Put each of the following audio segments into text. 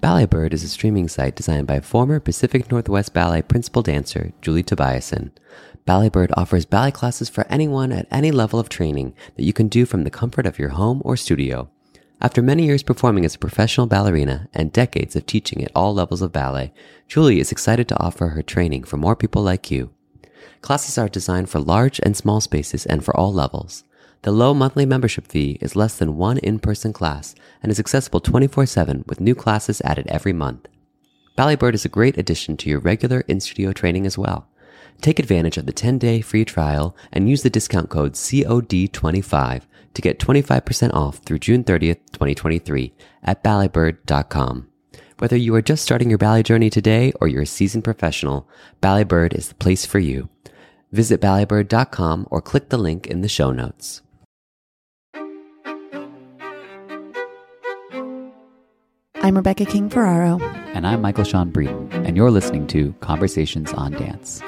Ballet Bird is a streaming site designed by former Pacific Northwest Ballet principal dancer Julie Tobiason. Ballet Bird offers ballet classes for anyone at any level of training that you can do from the comfort of your home or studio. After many years performing as a professional ballerina and decades of teaching at all levels of ballet, Julie is excited to offer her training for more people like you. Classes are designed for large and small spaces and for all levels. The low monthly membership fee is less than one in-person class and is accessible 24-7 with new classes added every month. Ballet Bird is a great addition to your regular in-studio training as well. Take advantage of the 10-day free trial and use the discount code COD25 to get 25% off through June 30th, 2023 at balletbird.com. Whether you are just starting your ballet journey today or you're a seasoned professional, Ballet Bird is the place for you. Visit balletbird.com or click the link in the show notes. I'm Rebecca King Ferraro. And I'm Michael Sean Breeden, and you're listening to Conversations on Dance.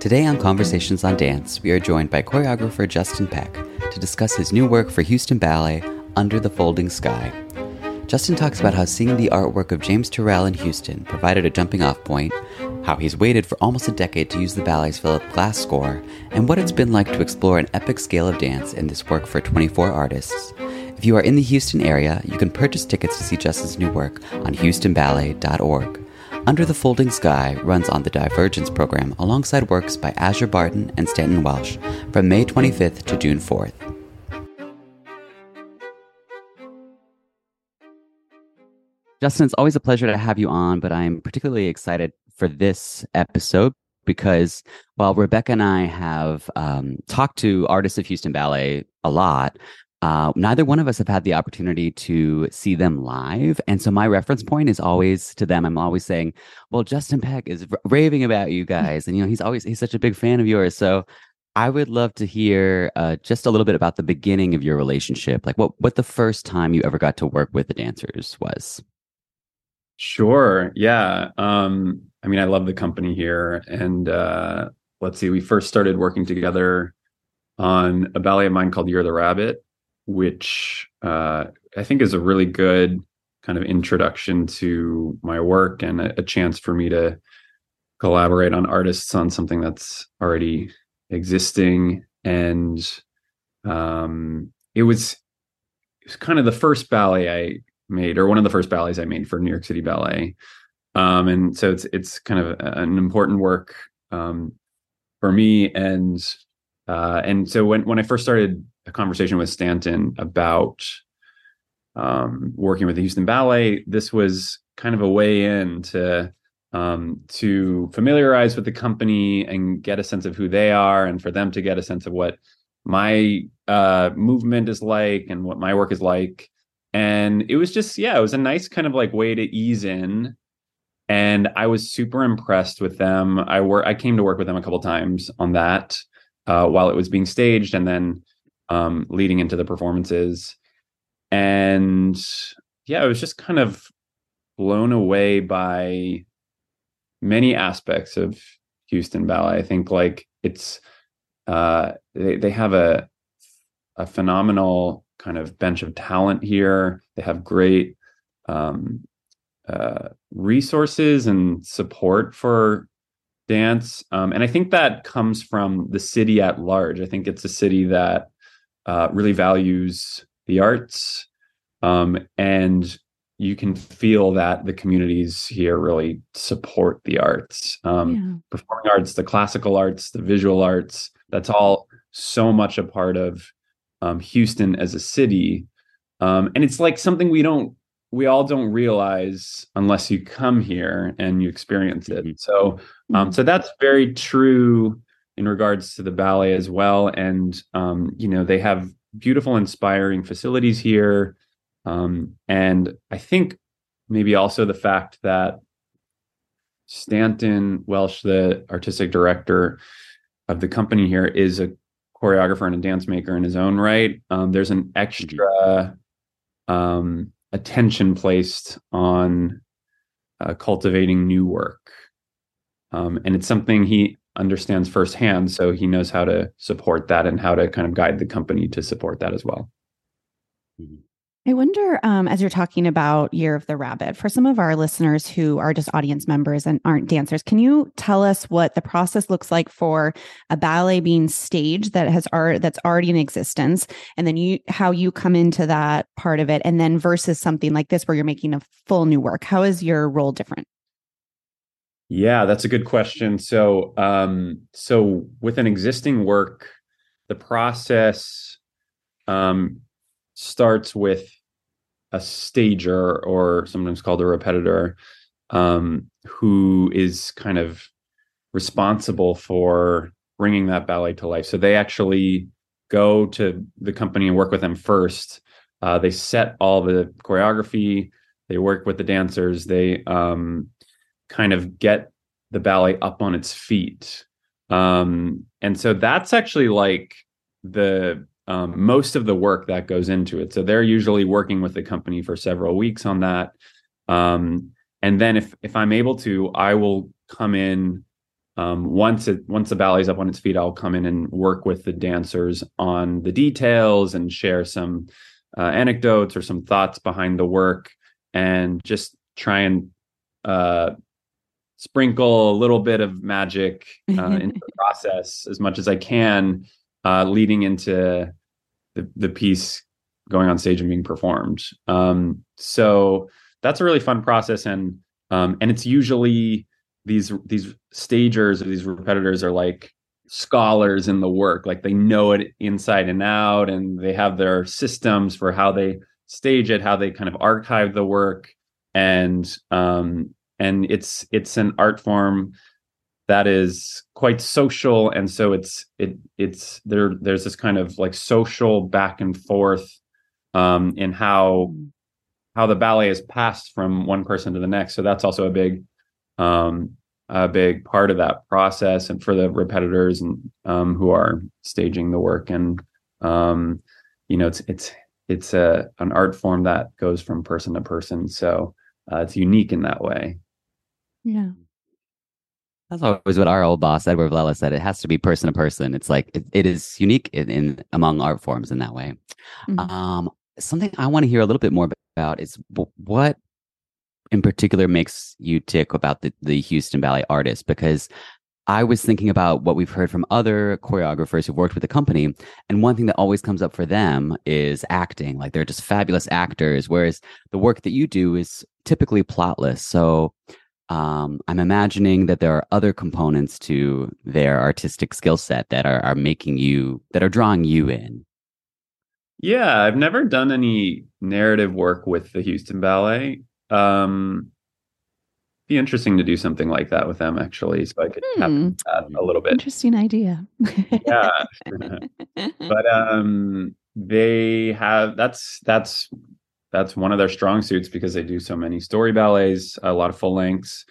Today on Conversations on Dance, we are joined by choreographer Justin Peck to discuss his new work for Houston Ballet, Under the Folding Sky. Justin talks about how seeing the artwork of James Turrell in Houston provided a jumping off point, how he's waited for almost a decade to use the ballet's Philip Glass score, and what it's been like to explore an epic scale of dance in this work for 24 artists. If you are in the Houston area, you can purchase tickets to see Justin's new work on houstonballet.org. Under the Folding Sky runs on the Divergence program alongside works by Aszure Barton and Stanton Welch from May 25th to June 4th. Justin, it's always a pleasure to have you on, but I'm particularly excited for this episode because while Rebecca and I have um, talked to artists of Houston Ballet a lot, uh, neither one of us have had the opportunity to see them live. And so my reference point is always to them. I'm always saying, well, Justin Peck is r- raving about you guys. And, you know, he's always, he's such a big fan of yours. So I would love to hear uh, just a little bit about the beginning of your relationship. Like what, what the first time you ever got to work with the dancers was. Sure. Yeah. Um, I mean, I love the company here. And uh, let's see, we first started working together on a ballet of mine called Year of the Rabbit, which uh, I think is a really good kind of introduction to my work and a, a chance for me to collaborate on artists on something that's already existing. And um, it was it was kind of the first ballet I made, or one of the first ballets I made for New York City Ballet. Um, and so it's it's kind of an important work um, for me. And uh, and so when when I first started a conversation with Stanton about um, working with the Houston Ballet, this was kind of a way in to um, to familiarize with the company and get a sense of who they are, and for them to get a sense of what my uh, movement is like and what my work is like. And it was just, yeah, it was a nice kind of like way to ease in. And I was super impressed with them. I work, I came to work with them a couple times on that uh, while it was being staged, and then um, leading into the performances. And yeah, I was just kind of blown away by many aspects of Houston Ballet. I think like it's uh, they they have a a phenomenal kind of bench of talent here. They have great um, uh, resources and support for dance, um, and I think that comes from the city at large. I think it's a city that uh, really values the arts, um, and you can feel that the communities here really support the arts, um, yeah. performing arts, the classical arts, the visual arts. That's all so much a part of um, Houston as a city, um, and it's like something we don't, we all don't realize unless you come here and you experience it. Mm-hmm. So, um, mm-hmm. so that's very true in regards to the ballet as well. And um, you know, they have beautiful, inspiring facilities here. Um, and I think maybe also the fact that Stanton Welch, the artistic director of the company here, is a choreographer and a dance maker in his own right. Um, there's an extra um, attention placed on uh, cultivating new work. Um, and it's something he understands firsthand. So he knows how to support that and how to kind of guide the company to support that as well. Mm-hmm. I wonder, um, as you're talking about Year of the Rabbit, for some of our listeners who are just audience members and aren't dancers, can you tell us what the process looks like for a ballet being staged that has art that's already in existence, and then you how you come into that part of it, and then versus something like this where you're making a full new work? How is your role different? Yeah, that's a good question. So, um, so with an existing work, the process um, starts with a stager or sometimes called a repetitor um, who is kind of responsible for bringing that ballet to life. So they actually go to the company and work with them first. Uh, they set all the choreography. They work with the dancers. They um, kind of get the ballet up on its feet. Um, and so that's actually like the um, most of the work that goes into it. So they're usually working with the company for several weeks on that. Um, and then if if I'm able to, I will come in um, once it once the ballet's up on its feet. I'll come in and work with the dancers on the details and share some uh, anecdotes or some thoughts behind the work, and just try and uh, sprinkle a little bit of magic uh, into the process as much as I can uh, leading into the, the piece going on stage and being performed. Um, so that's a really fun process, and um, and it's usually these these stagers or these repetitors are like scholars in the work, like they know it inside and out, and they have their systems for how they stage it, how they kind of archive the work, and um, and it's it's an art form that is quite social. And so it's it it's there there's this kind of like social back and forth um in how how the ballet is passed from one person to the next. So that's also a big um a big part of that process and for the repetitors and um who are staging the work. And um you know it's it's it's a an art form that goes from person to person. So uh, it's unique in that way. Yeah that's always what our old boss Edward Villella said. It has to be person to person. It's like it, it is unique in, in, among art forms in that way. Mm-hmm. Um, something I want to hear a little bit more about is what in particular makes you tick about the, the Houston Ballet artists because I was thinking about what we've heard from other choreographers who've worked with the company. And one thing that always comes up for them is acting. Like they're just fabulous actors, whereas the work that you do is typically plotless. So um, I'm imagining that there are other components to their artistic skill set that are, are making you, that are drawing you in. Yeah, I've never done any narrative work with the Houston Ballet. Um, be interesting to do something like that with them actually so i could hmm. have a little bit interesting idea yeah but um they have that's that's that's one of their strong suits because they do so many story ballets a lot of full lengths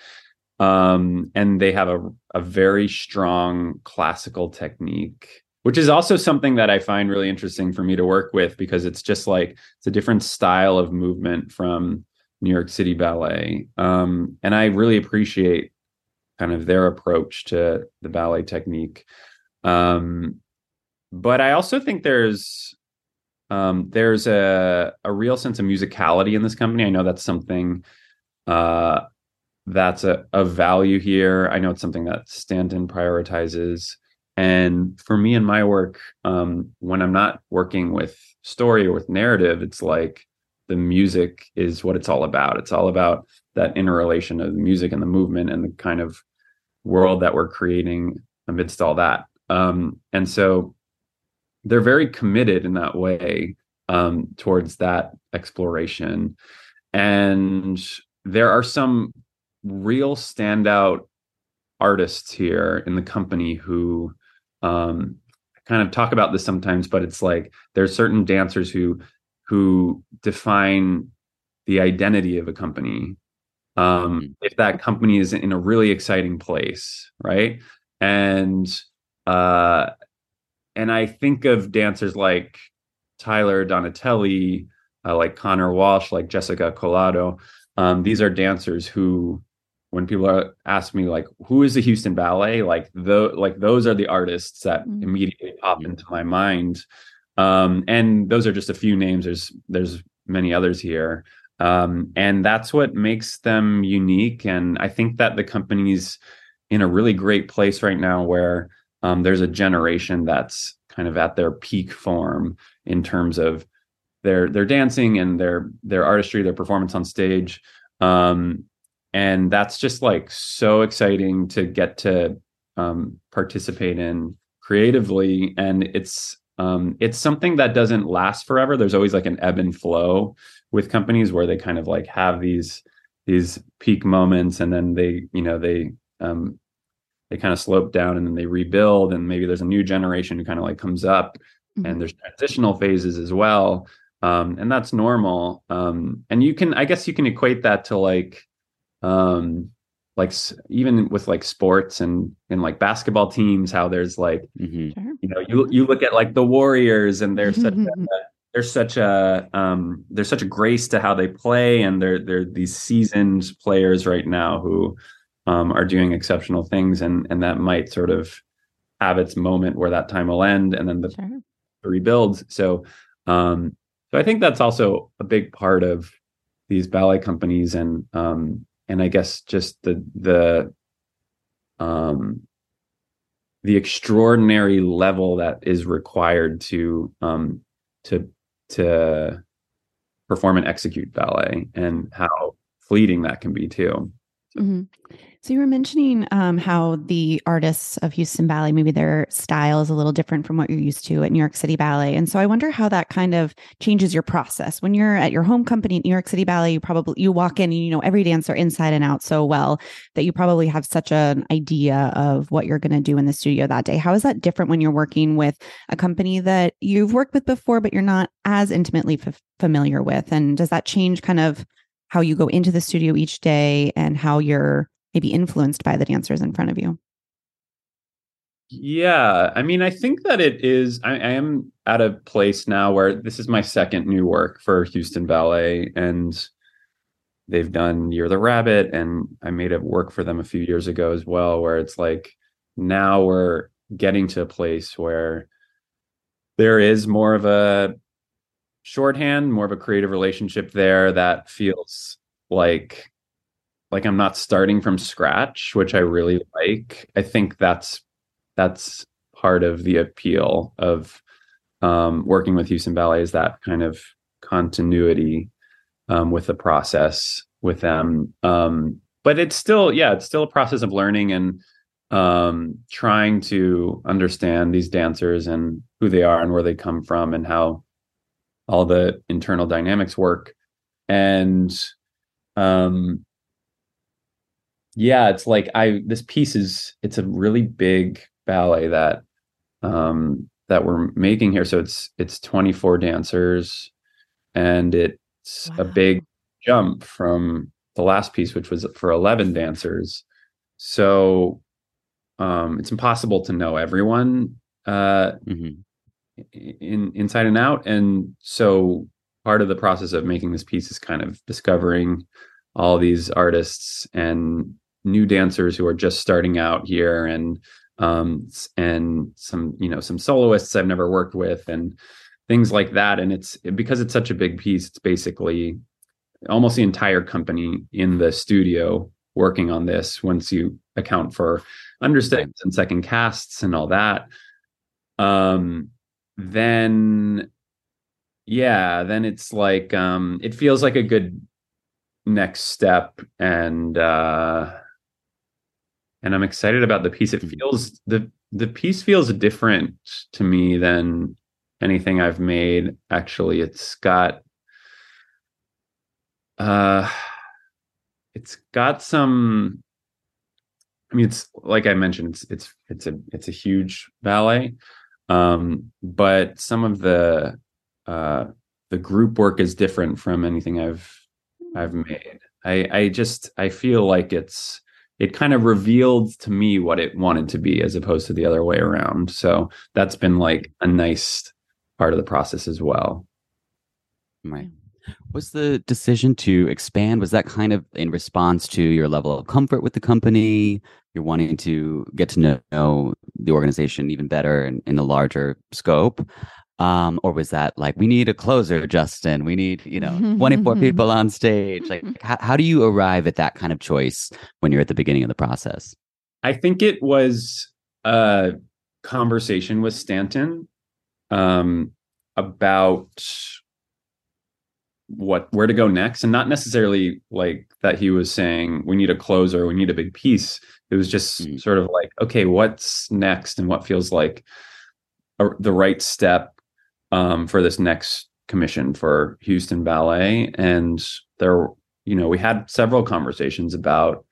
um and they have a, a very strong classical technique which is also something that i find really interesting for me to work with because it's just like it's a different style of movement from New York City Ballet. Um, and I really appreciate kind of their approach to the ballet technique. Um, but I also think there's um, there's a a real sense of musicality in this company. I know that's something uh, that's a, a value here. I know it's something that Stanton prioritizes. And for me in my work, um, when I'm not working with story or with narrative, it's like the music is what it's all about. It's all about that interrelation of the music and the movement and the kind of world that we're creating amidst all that. Um, and so they're very committed in that way um, towards that exploration. And there are some real standout artists here in the company who um, kind of talk about this sometimes, but it's like there's certain dancers who who define the identity of a company um, mm-hmm. if that company is in a really exciting place right and uh and i think of dancers like tyler donatelli uh, like connor walsh like jessica collado um, these are dancers who when people are ask me like who is the houston ballet like the like those are the artists that mm-hmm. immediately pop into my mind um, and those are just a few names. There's there's many others here. Um, and that's what makes them unique. And I think that the company's in a really great place right now where um, there's a generation that's kind of at their peak form in terms of their their dancing and their their artistry, their performance on stage. Um, and that's just like so exciting to get to um, participate in creatively. And it's um, it's something that doesn't last forever. There's always like an ebb and flow with companies where they kind of like have these these peak moments and then they you know they um, they kind of slope down and then they rebuild and maybe there's a new generation who kind of like comes up mm-hmm. and there's transitional phases as well um, and that's normal um, and you can i guess you can equate that to like um, like even with like sports and and like basketball teams how there's like mm-hmm. you know you you look at like the warriors and there's such a, there's such a um there's such a grace to how they play and they're they're these seasoned players right now who um are doing exceptional things and and that might sort of have its moment where that time will end and then the, sure. rebuilds so um so i think that's also a big part of these ballet companies and um and I guess just the the um the extraordinary level that is required to um to to perform and execute ballet and how fleeting that can be too. Mm-hmm. So you were mentioning um, how the artists of Houston Ballet, maybe their style is a little different from what you're used to at New York City Ballet. And so I wonder how that kind of changes your process. When you're at your home company at New York City Ballet, you probably you walk in and you know every dancer inside and out so well that you probably have such an idea of what you're going to do in the studio that day. How is that different when you're working with a company that you've worked with before, but you're not as intimately f- familiar with? And does that change kind of how you go into the studio each day and how you're maybe influenced by the dancers in front of you? Yeah, I mean, I think that it is. I, I, am at a place now where this is my second new work for Houston Ballet, and they've done Year of the Rabbit, and I made it work for them a few years ago as well. Where it's like now we're getting to a place where there is more of a shorthand, more of a creative relationship there that feels like like I'm not starting from scratch, which I really like. I think that's that's part of the appeal of um, working with Houston Ballet is that kind of continuity um, with the process with them. Um, but it's still, yeah, it's still a process of learning and um, trying to understand these dancers and who they are and where they come from and how all the internal dynamics work. And um, yeah, it's like I this piece is it's a really big ballet that um that we're making here. So it's it's 24 dancers and it's wow. a big jump from the last piece, which was for 11 dancers. So um it's impossible to know everyone uh mm-hmm. in inside and out. And so part of the process of making this piece is kind of discovering all these artists and new dancers who are just starting out here and um and some you know some soloists I've never worked with and things like that. And it's because it's such a big piece it's basically almost the entire company in the studio working on this once you account for understudies and second casts and all that. Um then yeah then it's like um it feels like a good next step and uh and I'm excited about the piece. It mm-hmm. feels the the piece feels different to me than anything I've made. Actually, it's got uh it's got some I mean it's like I mentioned it's it's it's a it's a huge ballet. Um but some of the uh the group work is different from anything I've I've made. I I just I feel like it's it kind of revealed to me what it wanted to be as opposed to the other way around. So that's been like a nice part of the process as well. Right. Was the decision to expand was that kind of in response to your level of comfort with the company? You're wanting to get to know the organization even better in, in a larger scope, um, or was that like we need a closer justin. We need you know 24 people on stage. Like how, how do you arrive at that kind of choice when you're at the beginning of the process? I think it was a conversation with stanton um, about what where to go next and not necessarily like that he was saying we need a closer we need a big piece. It was just mm-hmm. sort of like okay what's next and what feels like a, the right step um, for this next commission for Houston Ballet, and there, you know, we had several conversations about,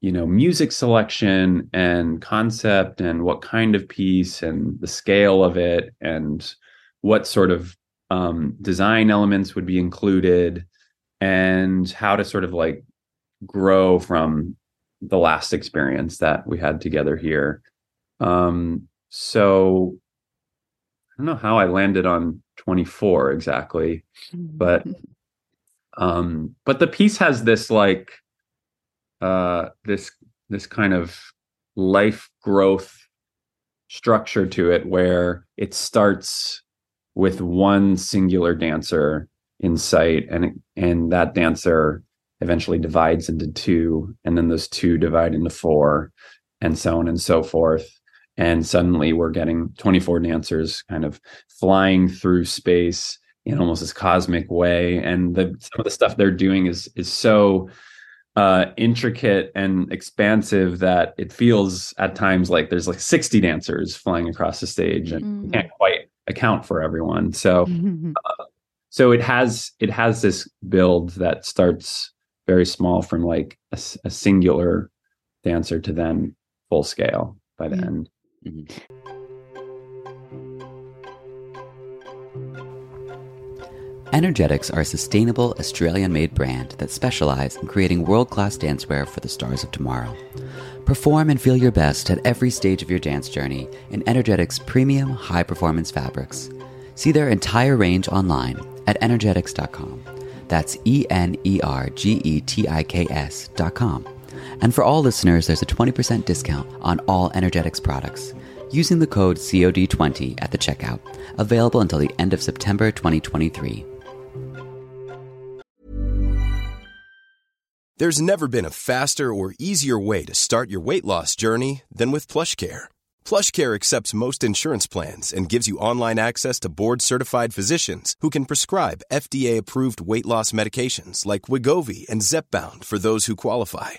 you know, music selection and concept and what kind of piece and the scale of it and what sort of um, design elements would be included and how to sort of like grow from the last experience that we had together here. Um, so don't know how I landed on 24 exactly, but um but the piece has this like uh this this kind of life growth structure to it where it starts with one singular dancer in sight and and that dancer eventually divides into two and then those two divide into four and so on and so forth and suddenly we're getting 24 dancers kind of flying through space in almost this cosmic way and the some of the stuff they're doing is is so uh intricate and expansive that it feels at times like there's like 60 dancers flying across the stage and mm-hmm. can't quite account for everyone so mm-hmm. uh, so it has it has this build that starts very small from like a, a singular dancer to then full scale by the mm-hmm. end Mm-hmm. Energetiks are a sustainable Australian made brand that specialize in creating world class dancewear for the stars of tomorrow. Perform and feel your best at every stage of your dance journey in Energetiks premium high performance fabrics. See their entire range online at energetiks.com. That's E N E R G E T I K S.com. And for all listeners, there's a 20% discount on all Energetiks products using the code COD20 at the checkout, available until the end of September 2023. There's never been a faster or easier way to start your weight loss journey than with PlushCare. PlushCare accepts most insurance plans and gives you online access to board-certified physicians who can prescribe FDA-approved weight loss medications like Wegovy and Zepbound for those who qualify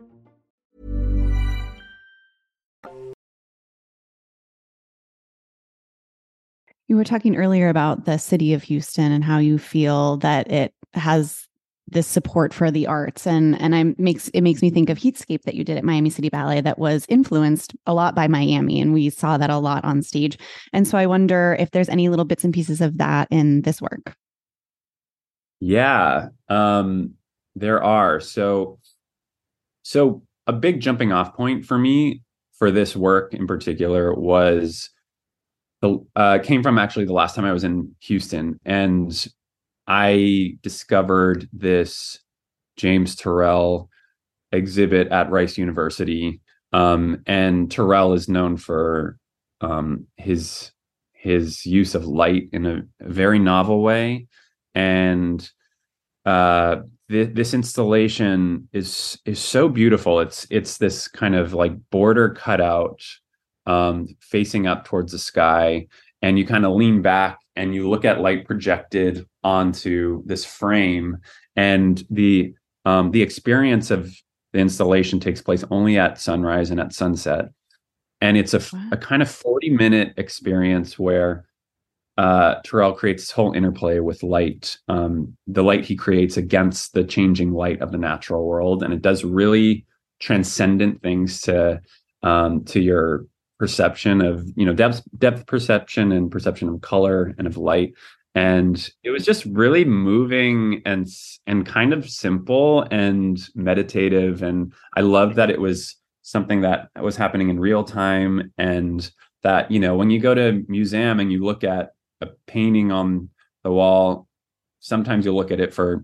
You were talking earlier about the city of Houston and how you feel that it has this support for the arts and and I makes it makes me think of Heatscape that you did at Miami City Ballet that was influenced a lot by Miami and we saw that a lot on stage. And so I wonder if there's any little bits and pieces of that in this work. Yeah, um there are. So so a big jumping off point for me for this work in particular was the uh, came from actually the last time I was in Houston, and I discovered this James Turrell exhibit at Rice University. Um, and Turrell is known for um, his his use of light in a, a very novel way, and uh, th- this installation is is so beautiful. It's it's this kind of like border cutout um, facing up towards the sky, and you kind of lean back and you look at light projected onto this frame, and the um, the experience of the installation takes place only at sunrise and at sunset, and it's a, wow. a kind of forty minute experience where uh, Turrell creates this whole interplay with light, um, the light he creates against the changing light of the natural world, and it does really transcendent things to um, to your perception of you know depth depth perception and perception of color and of light. And it was just really moving and and kind of simple and meditative. And i love that it was something that was happening in real time and that you know when you go to museum and you look at a painting on the wall sometimes you'll look at it for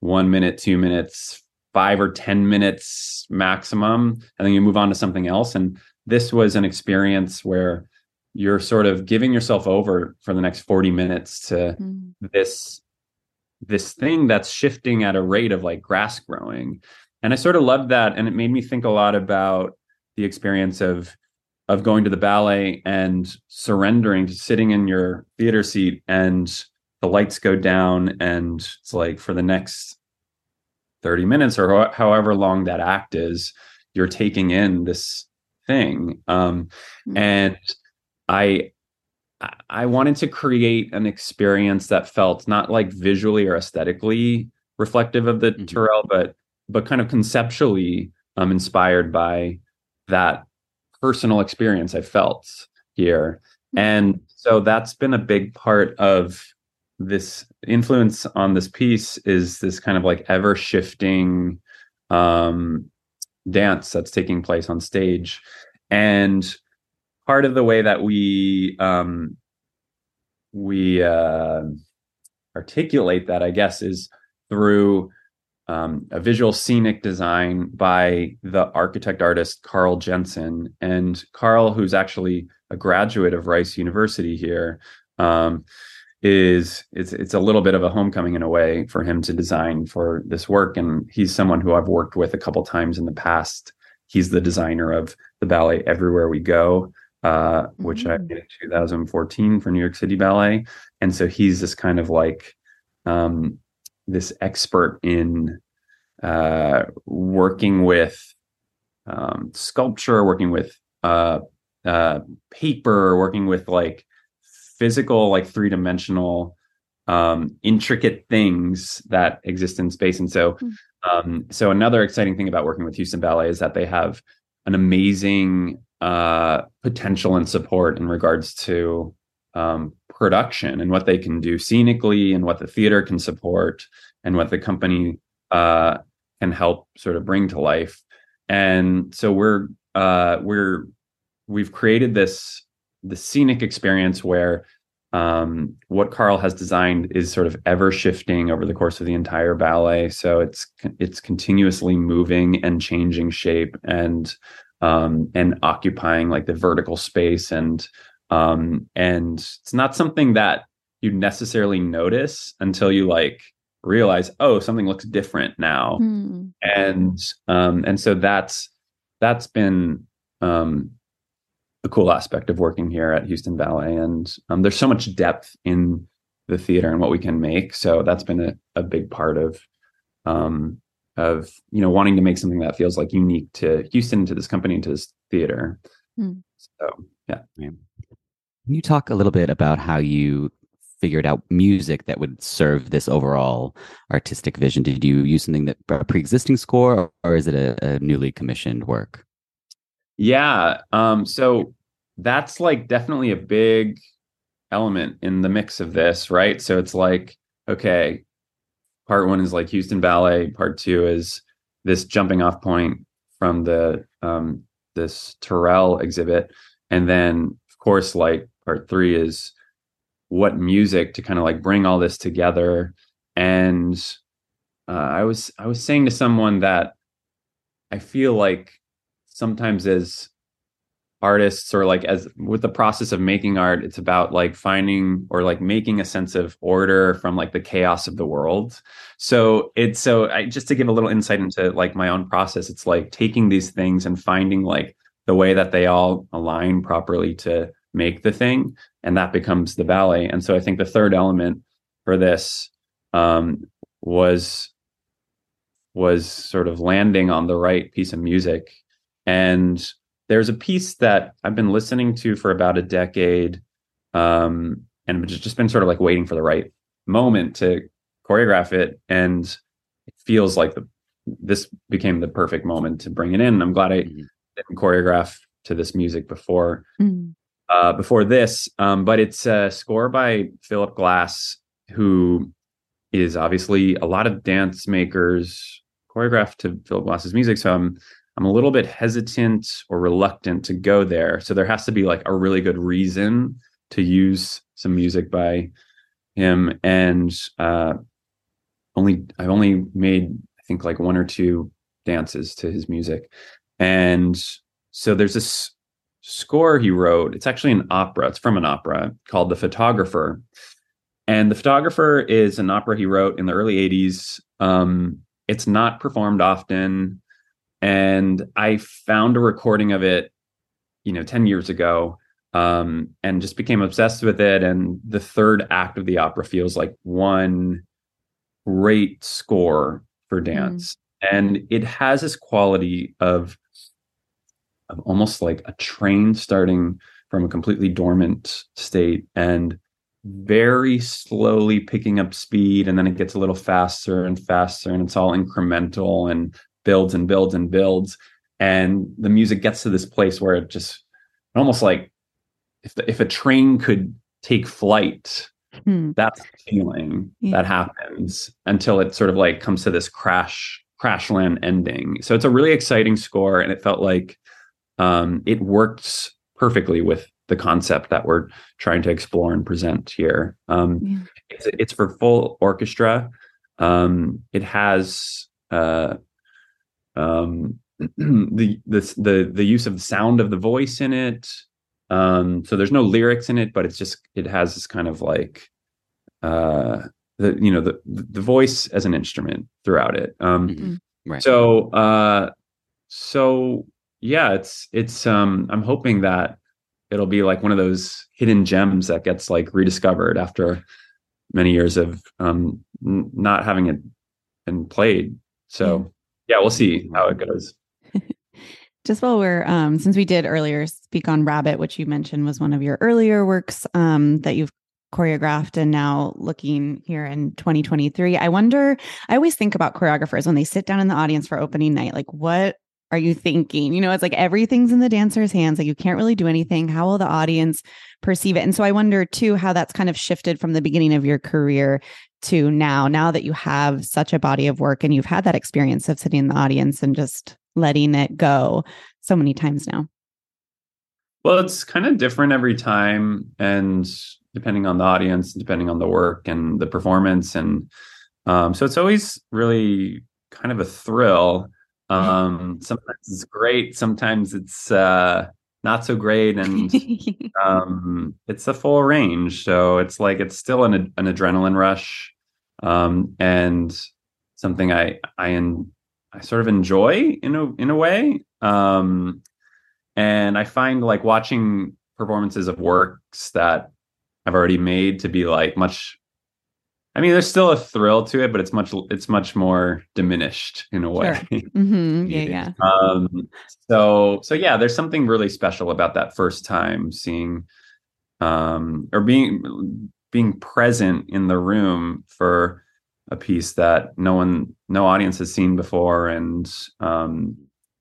one minute two minutes five or ten minutes maximum and then you move on to something else. And this was an experience where you're sort of giving yourself over for the next 40 minutes to mm. this this thing that's shifting at a rate of like grass growing and i sort of loved that and it made me think a lot about the experience of of going to the ballet and surrendering to sitting in your theater seat and the lights go down and it's like for the next 30 minutes or ho- however long that act is you're taking in this thing. Um, mm-hmm. And I I wanted to create an experience that felt not like visually or aesthetically reflective of the mm-hmm. Turrell, but but kind of conceptually um, inspired by that personal experience I felt here. Mm-hmm. And so that's been a big part of this influence on this piece is this kind of like ever shifting um, dance that's taking place on stage and part of the way that we um, we uh, articulate that i guess is through um, a visual scenic design by the architect artist Karl Jensen. And Karl, who's actually a graduate of Rice University here, um, is it's it's a little bit of a homecoming in a way for him to design for this work. And he's someone who I've worked with a couple times in the past. He's the designer of the ballet Everywhere We Go uh, which mm-hmm. I did in 2014 for New York City Ballet. And so he's this kind of like um, this expert in uh, working with um, sculpture working with uh, uh paper working with like physical, like three dimensional, um, intricate things that exist in space. And so, hmm. um, so another exciting thing about working with Houston Ballet is that they have an amazing uh, potential and support in regards to um, production and what they can do scenically and what the theater can support and what the company uh, can help sort of bring to life. And so we're uh, we're we've created this the scenic experience where um, what Karl has designed is sort of ever shifting over the course of the entire ballet. So it's it's continuously moving and changing shape and um, and occupying like the vertical space and um, and it's not something that you necessarily notice until you like realize oh something looks different now mm. and um and so that's that's been um a cool aspect of working here at Houston Ballet. And um, there's so much depth in the theater and what we can make. So that's been a, a big part of um, of you know wanting to make something that feels like unique to Houston, to this company, to this theater. Mm. So yeah. Can you talk a little bit about how you figured out music that would serve this overall artistic vision? Did you use something that a pre-existing score, or is it a, a newly commissioned work? Yeah. Um, so that's like definitely a big element in the mix of this, right? So it's like, okay, part one is like Houston Ballet, part two is this jumping off point from the um this Turrell exhibit. And then of course, like part three is what music to kind of like bring all this together. And uh, I was I was saying to someone that I feel like sometimes as artists or like as with the process of making art it's about like finding or like making a sense of order from like the chaos of the world. So it's so I, just to give a little insight into like my own process it's like taking these things and finding like the way that they all align properly to make the thing and that becomes the ballet. And so i think the third element for this um was was sort of landing on the right piece of music and there's a piece that I've been listening to for about a decade, um, and just been sort of like waiting for the right moment to choreograph it. And it feels like the, this became the perfect moment to bring it in. I'm glad I mm-hmm. didn't choreograph to this music before mm-hmm. uh, before this. Um, but it's a score by Philip Glass, who is obviously a lot of dance makers choreographed to Philip Glass's music. So I'm I'm a little bit hesitant or reluctant to go there. So there has to be like a really good reason to use some music by him. And uh, only I've only made I think like one or two dances to his music, and so there's this score he wrote. It's actually an opera. It's from an opera called The Photographer. And The Photographer is an opera he wrote in the early 80s. Um, it's not performed often and I found a recording of it, you know, 10 years ago, um, and just became obsessed with it. And the third act of the opera feels like one great score for mm-hmm. dance. Mm. And it has this quality of, of almost like a train starting from a completely dormant state and very slowly picking up speed and then it gets a little faster and faster and it's all incremental and builds and builds and builds and the music gets to this place where it just almost like if the, if a train could take flight hmm. that's the feeling yeah. that happens until it sort of like comes to this crash crash land ending so it's a really exciting score and it felt like um, it works perfectly with the concept that we're trying to explore and present here um, yeah. it's, it's for full orchestra um, it has uh, um, the the the the use of the sound of the voice in it. Um, so there's no lyrics in it, but it's just it has this kind of like uh, the you know the the voice as an instrument throughout it. Um, mm-hmm. Right. So uh, so yeah, it's it's um I'm hoping that it'll be like one of those hidden gems that gets like rediscovered after many years of um n- not having it been played. So yeah, we'll see how it goes. Just while we're, um, since we did earlier speak on Rabbit, which you mentioned was one of your earlier works um, that you've choreographed and now looking here in 2023 i wonder i always think about choreographers when they sit down in the audience for opening night like what are you thinking you know it's like everything's in the dancer's hands like you can't really do anything how will the audience perceive it and so i wonder too how that's kind of shifted from the beginning of your career to now, now that you have such a body of work and you've had that experience of sitting in the audience and just letting it go so many times now? Well, it's kind of different every time. And depending on the audience, depending on the work and the performance. And um, so it's always really kind of a thrill. Um, sometimes it's great, sometimes it's uh, not so great, and um, it's a full range. So it's like it's still an, an adrenaline rush um, and something I I en- I sort of enjoy in a in a way. Um, and I find like watching performances of works that I've already made to be like much I mean, there's still a thrill to it, but it's much it's much more diminished in a way. Sure. Mm-hmm. Yeah, yeah. Um, so so yeah, there's something really special about that first time seeing um, or being being present in the room for a piece that no one no audience has seen before and um,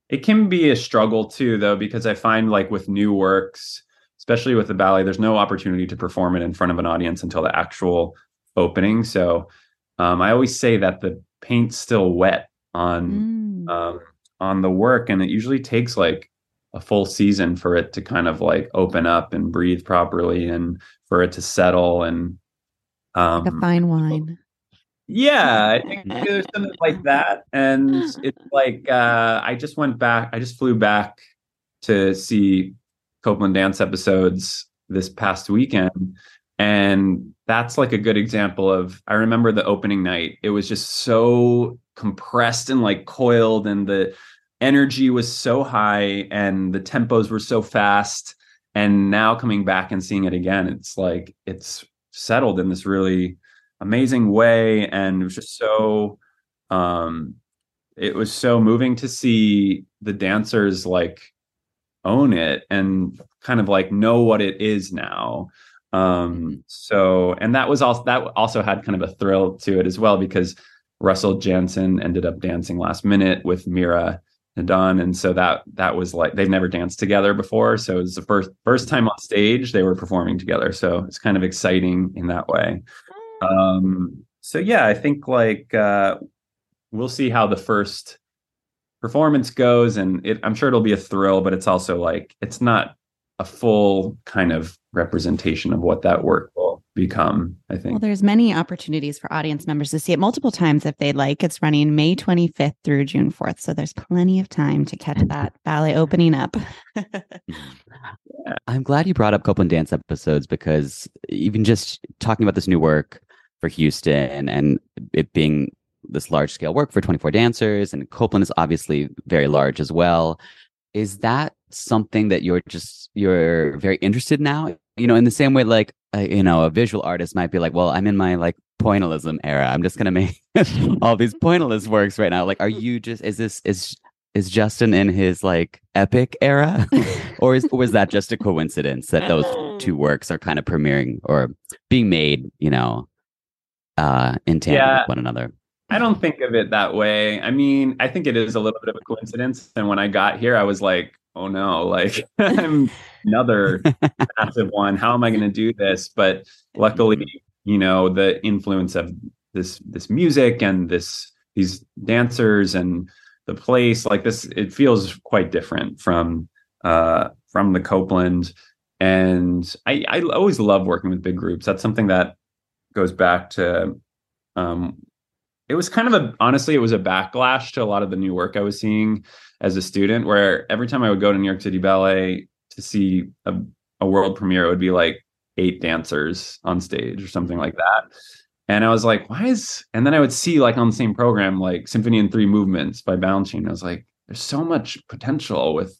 it can be a struggle too though because i find like with new works especially with the ballet there's no opportunity to perform it in front of an audience until the actual opening so um, i always say that the paint's still wet on mm. um, on the work and it usually takes like a full season for it to kind of like open up and breathe properly and for it to settle and um, like a fine wine yeah, I think there's something like that. And it's like uh, I just went back, I just flew back to see Copland dance episodes this past weekend. And that's like a good example of I remember the opening night. It was just so compressed and like coiled, and the energy was so high and the tempos were so fast. And now coming back and seeing it again, it's like it's settled in this really amazing way and it was just so um it was so moving to see the dancers like own it and kind of like know what it is now um so and that was also that also had kind of a thrill to it as well because russell Janzen ended up dancing last minute with mira Nadon. And so that that was like they've never danced together before. So it was the first first time on stage they were performing together. So it's kind of exciting in that way. Um, so yeah, I think like uh, we'll see how the first performance goes, and it, I'm sure it'll be a thrill, but it's also like it's not a full kind of representation of what that work will become i think well there's many opportunities for audience members to see it multiple times if they'd like it's running may 25th through june 4th so there's plenty of time to catch that ballet opening up i'm glad you brought up copland dance episodes because even just talking about this new work for Houston and it being this large scale work for 24 dancers and Copland is obviously very large as well. Is that something that you're just you're very interested now? You know, in the same way like uh, you know, a visual artist might be like, well, I'm in my like pointillism era. I'm just going to make all these pointillist works right now. Like are you just is this is is Justin in his like epic era, or is was that just a coincidence that those two works are kind of premiering or being made? You know, uh, in tandem yeah, with one another. I don't think of it that way. I mean, I think it is a little bit of a coincidence. And when I got here, I was like, oh no, like I'm another massive one. How am I going to do this? But luckily, you know, the influence of this this music and this these dancers and the place like this, it feels quite different from uh from the Copland. And I, I always love working with big groups. That's something that goes back to um, it was kind of a honestly it was a backlash to a lot of the new work i was seeing as a student where every time i would go to new york city ballet to see a, a world premiere it would be like eight dancers on stage or something like that and i was like why is and then i would see like on the same program like symphony in three movements by balanchine i was like there's so much potential with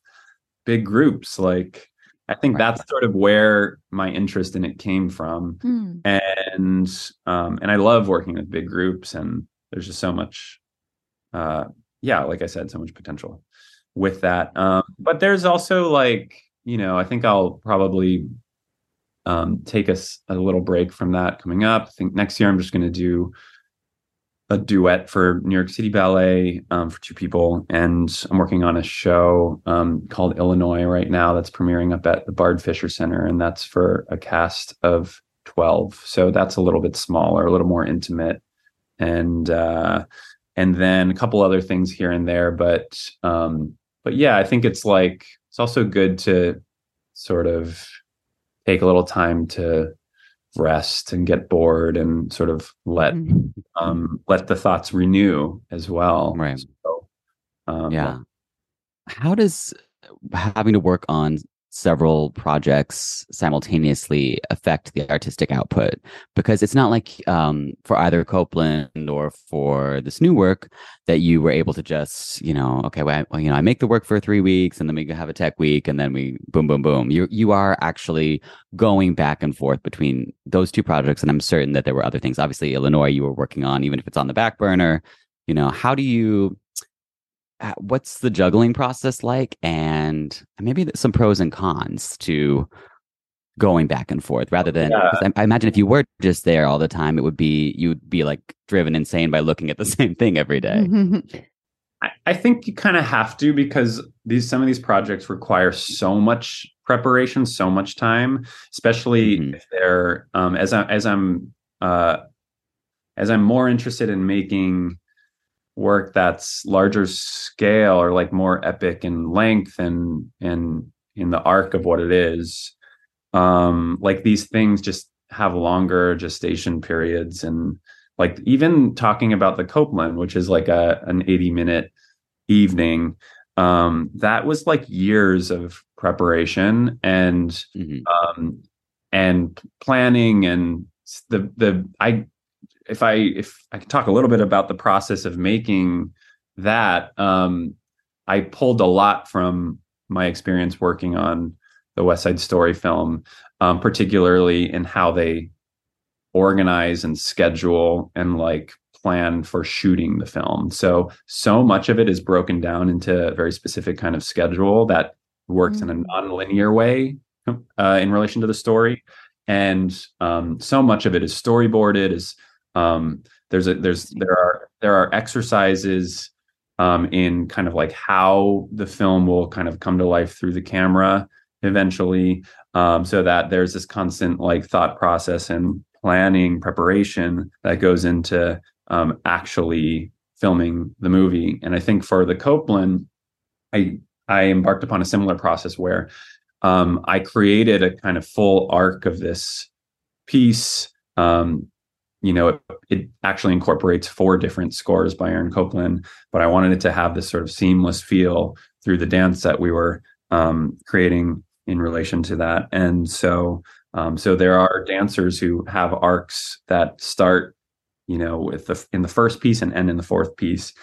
big groups like I think right. that's sort of where my interest in it came from. Mm. And um, and I love working with big groups and there's just so much uh yeah, like I said, so much potential with that. Um, but there's also like, you know, I think I'll probably um, take us a, a little break from that coming up. I think next year I'm just going to do a duet for New York City Ballet um, for two people, and I'm working on a show um, called Illinois right now that's premiering up at the Bard Fisher Center, and that's for a cast of twelve. So that's a little bit smaller, a little more intimate, and uh, and then a couple other things here and there. But um, but yeah, I think it's like it's also good to sort of take a little time to rest and get bored and sort of let mm-hmm. um, let the thoughts renew as well. Right. So, um, yeah. How does having to work on several projects simultaneously affect the artistic output. Because it's not like um, for either Copland or for this new work that you were able to just you know okay well, you know I make the work for three weeks and then we have a tech week and then we boom boom boom. You you are actually going back and forth between those two projects and I'm certain that there were other things. Obviously Illinois you were working on even if it's on the back burner. You know how do you what's the juggling process like and maybe some pros and cons to going back and forth rather than yeah. I, I, imagine if you were just there all the time it would be you'd be like driven insane by looking at the same thing every day. I, I think you kind of have to because these some of these projects require so much preparation so much time especially mm-hmm. if they're um, as I, as i'm uh, as i'm more interested in making work that's larger scale or like more epic in length and and in the arc of what it is um like these things just have longer gestation periods and like even talking about the copland which is like a an 80 minute evening um that was like years of preparation and mm-hmm. um and planning and the the i if I if I could talk a little bit about the process of making that, um, I pulled a lot from my experience working on the West Side Story film, um, particularly in how they organize and schedule and like plan for shooting the film. So so much of it is broken down into a very specific kind of schedule that works mm-hmm. in a mm. non-linear way uh, in relation to the story, and um, so much of it is storyboarded, is um, there's a there's there are there are exercises um, in kind of like how the film will kind of come to life through the camera eventually. Um, so that there's this constant like thought process and planning preparation that goes into um, actually filming the movie. And i think for the copland i i embarked upon a similar process where um, i created a kind of full arc of this piece um, you know, it, it, actually incorporates four different scores by Aaron Copland, but I wanted it to have this sort of seamless feel through the dance that we were um, creating in relation to that. And so, um, so there are dancers who have arcs that start, you know, with the in the first piece and end in the fourth piece,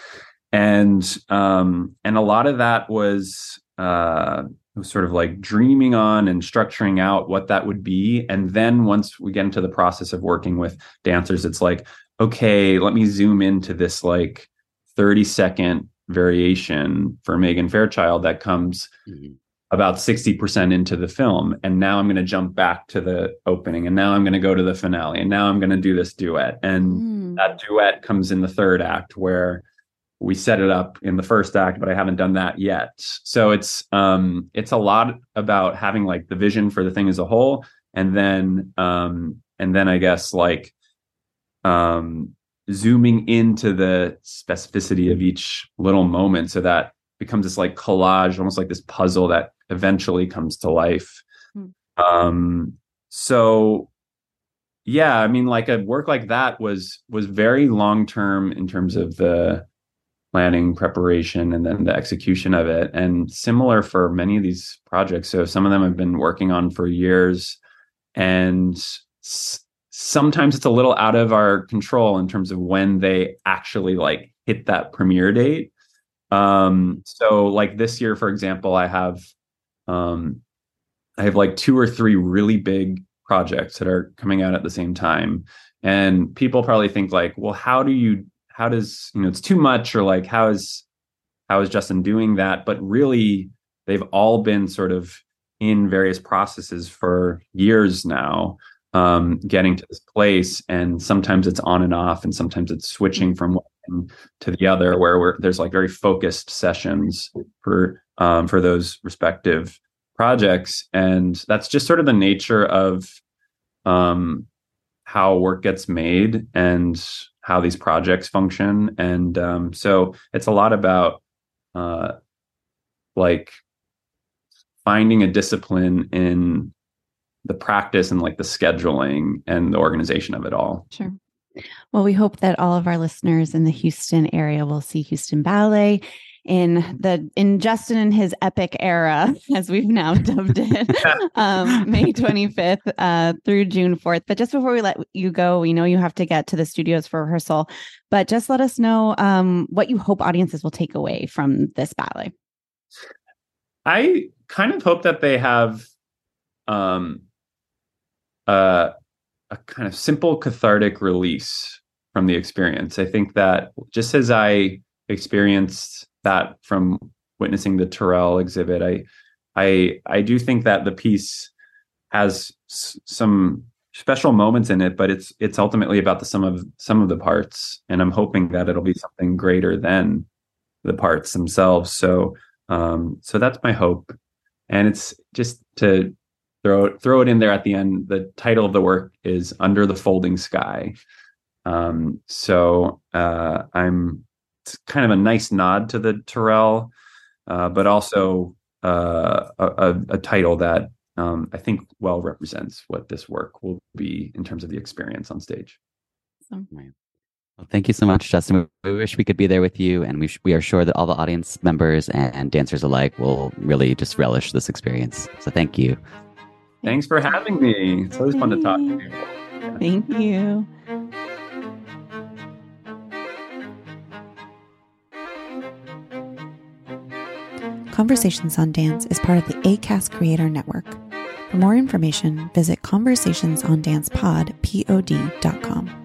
and um, and a lot of that was uh, sort of like dreaming on and structuring out what that would be. And then once we get into the process of working with dancers, it's like, okay, let me zoom into this like 30 second variation for Megan Fairchild that comes mm-hmm. about 60% into the film. And now I'm going to jump back to the opening. And now I'm going to go to the finale. And now I'm going to do this duet. And mm. that duet comes in the third act where we set it up in the first act but i haven't done that yet so it's um it's a lot about having like the vision for the thing as a whole and then um and then i guess like um zooming into the specificity of each little moment so that becomes this like collage almost like this puzzle that eventually comes to life mm. um so yeah i mean like a work like that was was very long term in terms of the planning, preparation, and then the execution of it. And similar for many of these projects. So some of them I've been working on for years, and s- sometimes it's a little out of our control in terms of when they actually like hit that premiere date. Um, so like this year, for example, I have um, I have like two or three really big projects that are coming out at the same time. And people probably think like, well, how do you how does you know it's too much or like how is how is justin doing that? But really they've all been sort of in various processes for years now um, getting to this place and sometimes it's on and off and sometimes it's switching from one to the other where there's like very focused sessions for um, for those respective projects. And that's just sort of the nature of um, how work gets made. And how these projects function and um, so it's a lot about uh, like finding a discipline in the practice and like the scheduling and the organization of it all. Sure. Well, we hope that all of our listeners in the Houston area will see Houston Ballet in the in Justin and his epic era, as we've now dubbed it, um, May 25th uh, through June 4th. But just before we let you go, we know you have to get to the studios for rehearsal, but just let us know um, what you hope audiences will take away from this ballet. I kind of hope that they have um, uh, a kind of simple cathartic release from the experience. I think that just as I experienced that from witnessing the Turrell exhibit, I I I do think that the piece has s- some special moments in it, but it's it's ultimately about the sum of some of the parts, and I'm hoping that it'll be something greater than the parts themselves. So um, so that's my hope, and it's just to throw throw it in there at the end. The title of the work is "Under the Folding Sky." Um, so uh, I'm kind of a nice nod to the Turrell, uh, but also uh, a, a, title that um, I think well represents what this work will be in terms of the experience on stage. Awesome. Well, thank you so much, Justin. We wish we could be there with you, and we sh- we are sure that all the audience members and, and dancers alike will really just relish this experience. So thank you. Thanks for having me. It's always fun to talk to you. Thank you. Conversations on Dance is part of the ACAST Creator Network. For more information, visit conversationsondancepod.pod.com.